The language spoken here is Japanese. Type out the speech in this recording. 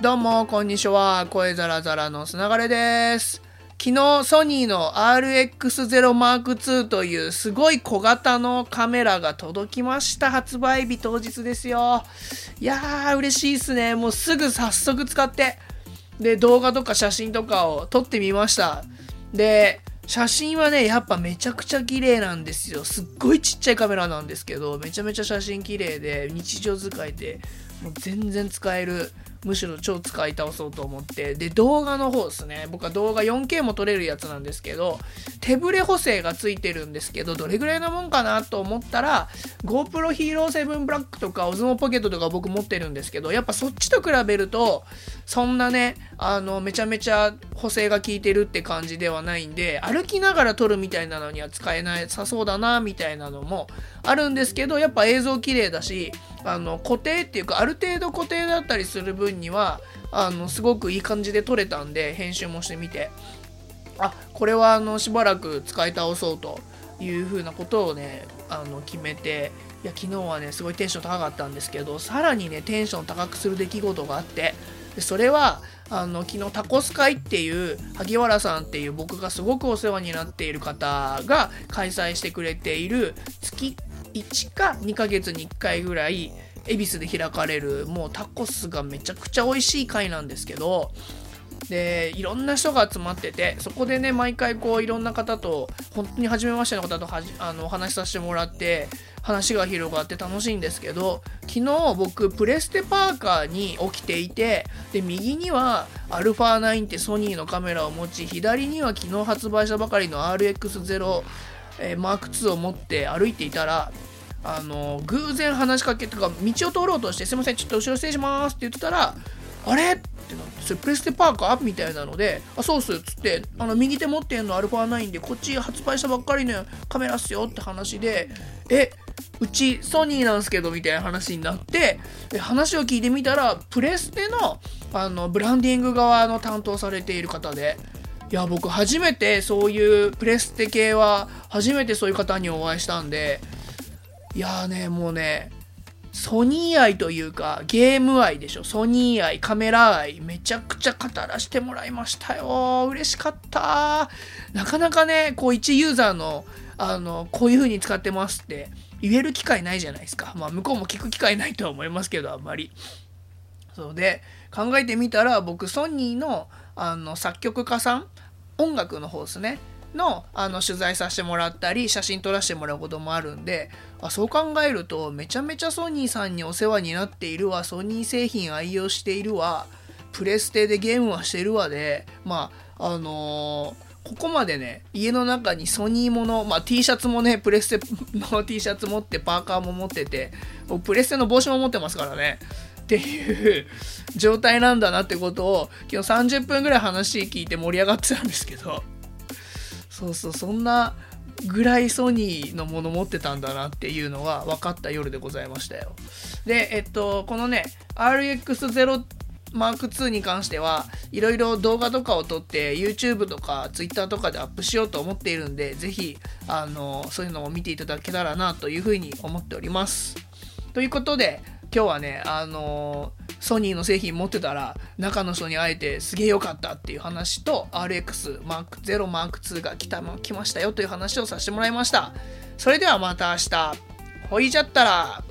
どうも、こんにちは。声ザラザラのつながれです。昨日、ソニーの RX0M2 というすごい小型のカメラが届きました。発売日当日ですよ。いやー、嬉しいっすね。もうすぐ早速使って。で、動画とか写真とかを撮ってみました。で、写真はね、やっぱめちゃくちゃ綺麗なんですよ。すっごいちっちゃいカメラなんですけど、めちゃめちゃ写真綺麗で、日常使いで、もう全然使える。むしろ超使い倒そうと思って。で、動画の方ですね。僕は動画 4K も撮れるやつなんですけど、手ブレ補正がついてるんですけど、どれぐらいのもんかなと思ったら、GoPro Hero 7 Black とか Osmo Pocket とか僕持ってるんですけど、やっぱそっちと比べると、そんなね、あの、めちゃめちゃ補正が効いてるって感じではないんで、歩きながら撮るみたいなのには使えなさそうだな、みたいなのもあるんですけど、やっぱ映像綺麗だし、あの、固定っていうか、ある程度固定だったりする分には、あの、すごくいい感じで撮れたんで、編集もしてみて、あ、これはあの、しばらく使い倒そうというふうなことをね、あの、決めて、いや、昨日はね、すごいテンション高かったんですけど、さらにね、テンション高くする出来事があって、でそれは、あの、昨日タコス会っていう、萩原さんっていう僕がすごくお世話になっている方が開催してくれている月1か2ヶ月に1回ぐらい恵比寿で開かれるもうタコスがめちゃくちゃ美味しい会なんですけどでいろんな人が集まっててそこでね毎回こういろんな方と本当に初めましての方とはじあのお話しさせてもらって話が広がって楽しいんですけど昨日僕プレステパーカーに起きていてで右には α9 ってソニーのカメラを持ち左には昨日発売したばかりの RX0 えー、マーク2を持って歩いていたらあの偶然話しかけとか道を通ろうとして「すいませんちょっと後ろ失礼します」って言ってたら「あれ?」ってなって「それプレステパーカー?」みたいなので「あそうっす」っつってあの右手持ってんの α9 でこっち発売したばっかりのカメラっすよって話で「えうちソニーなんすけど」みたいな話になって話を聞いてみたらプレステのあのブランディング側の担当されている方で。いや僕初めてそういうプレステ系は初めてそういう方にお会いしたんでいやーねもうねソニー愛というかゲーム愛でしょ。ソニー愛カメラ愛めちゃくちゃ語らせてもらいましたよ。嬉しかった。なかなかねこう一ユーザーのあのこういう風に使ってますって言える機会ないじゃないですか。まあ向こうも聞く機会ないとは思いますけどあんまり。そうで考えてみたら僕ソニーのあの作曲家さん音楽の方ですね。のあの取材させてもらったり写真撮らせてもらうこともあるんであそう考えるとめちゃめちゃソニーさんにお世話になっているわ。ソニー製品愛用しているわ。プレステでゲームはしてるわで。まああのーここまでね、家の中にソニーもの、まあ、T シャツもね、プレステの T シャツ持って、パーカーも持ってて、プレステの帽子も持ってますからね。っていう状態なんだなってことを今日30分ぐらい話聞いて盛り上がってたんですけど。そうそうそんなぐらいソニーのもの持ってたんだなっていうのが分かった夜でございましたよ。でえっとこのね RX0 マーク2に関してはいろいろ動画とかを撮って YouTube とか Twitter とかでアップしようと思っているんでぜひあのそういうのを見ていただけたらなというふうに思っております。ということで今日はね、あのー、ソニーの製品持ってたら中の人に会えてすげえ良かったっていう話と RX マーク0マーク2が来た来ましたよという話をさせてもらいました。それではまた明日。ほいじゃったら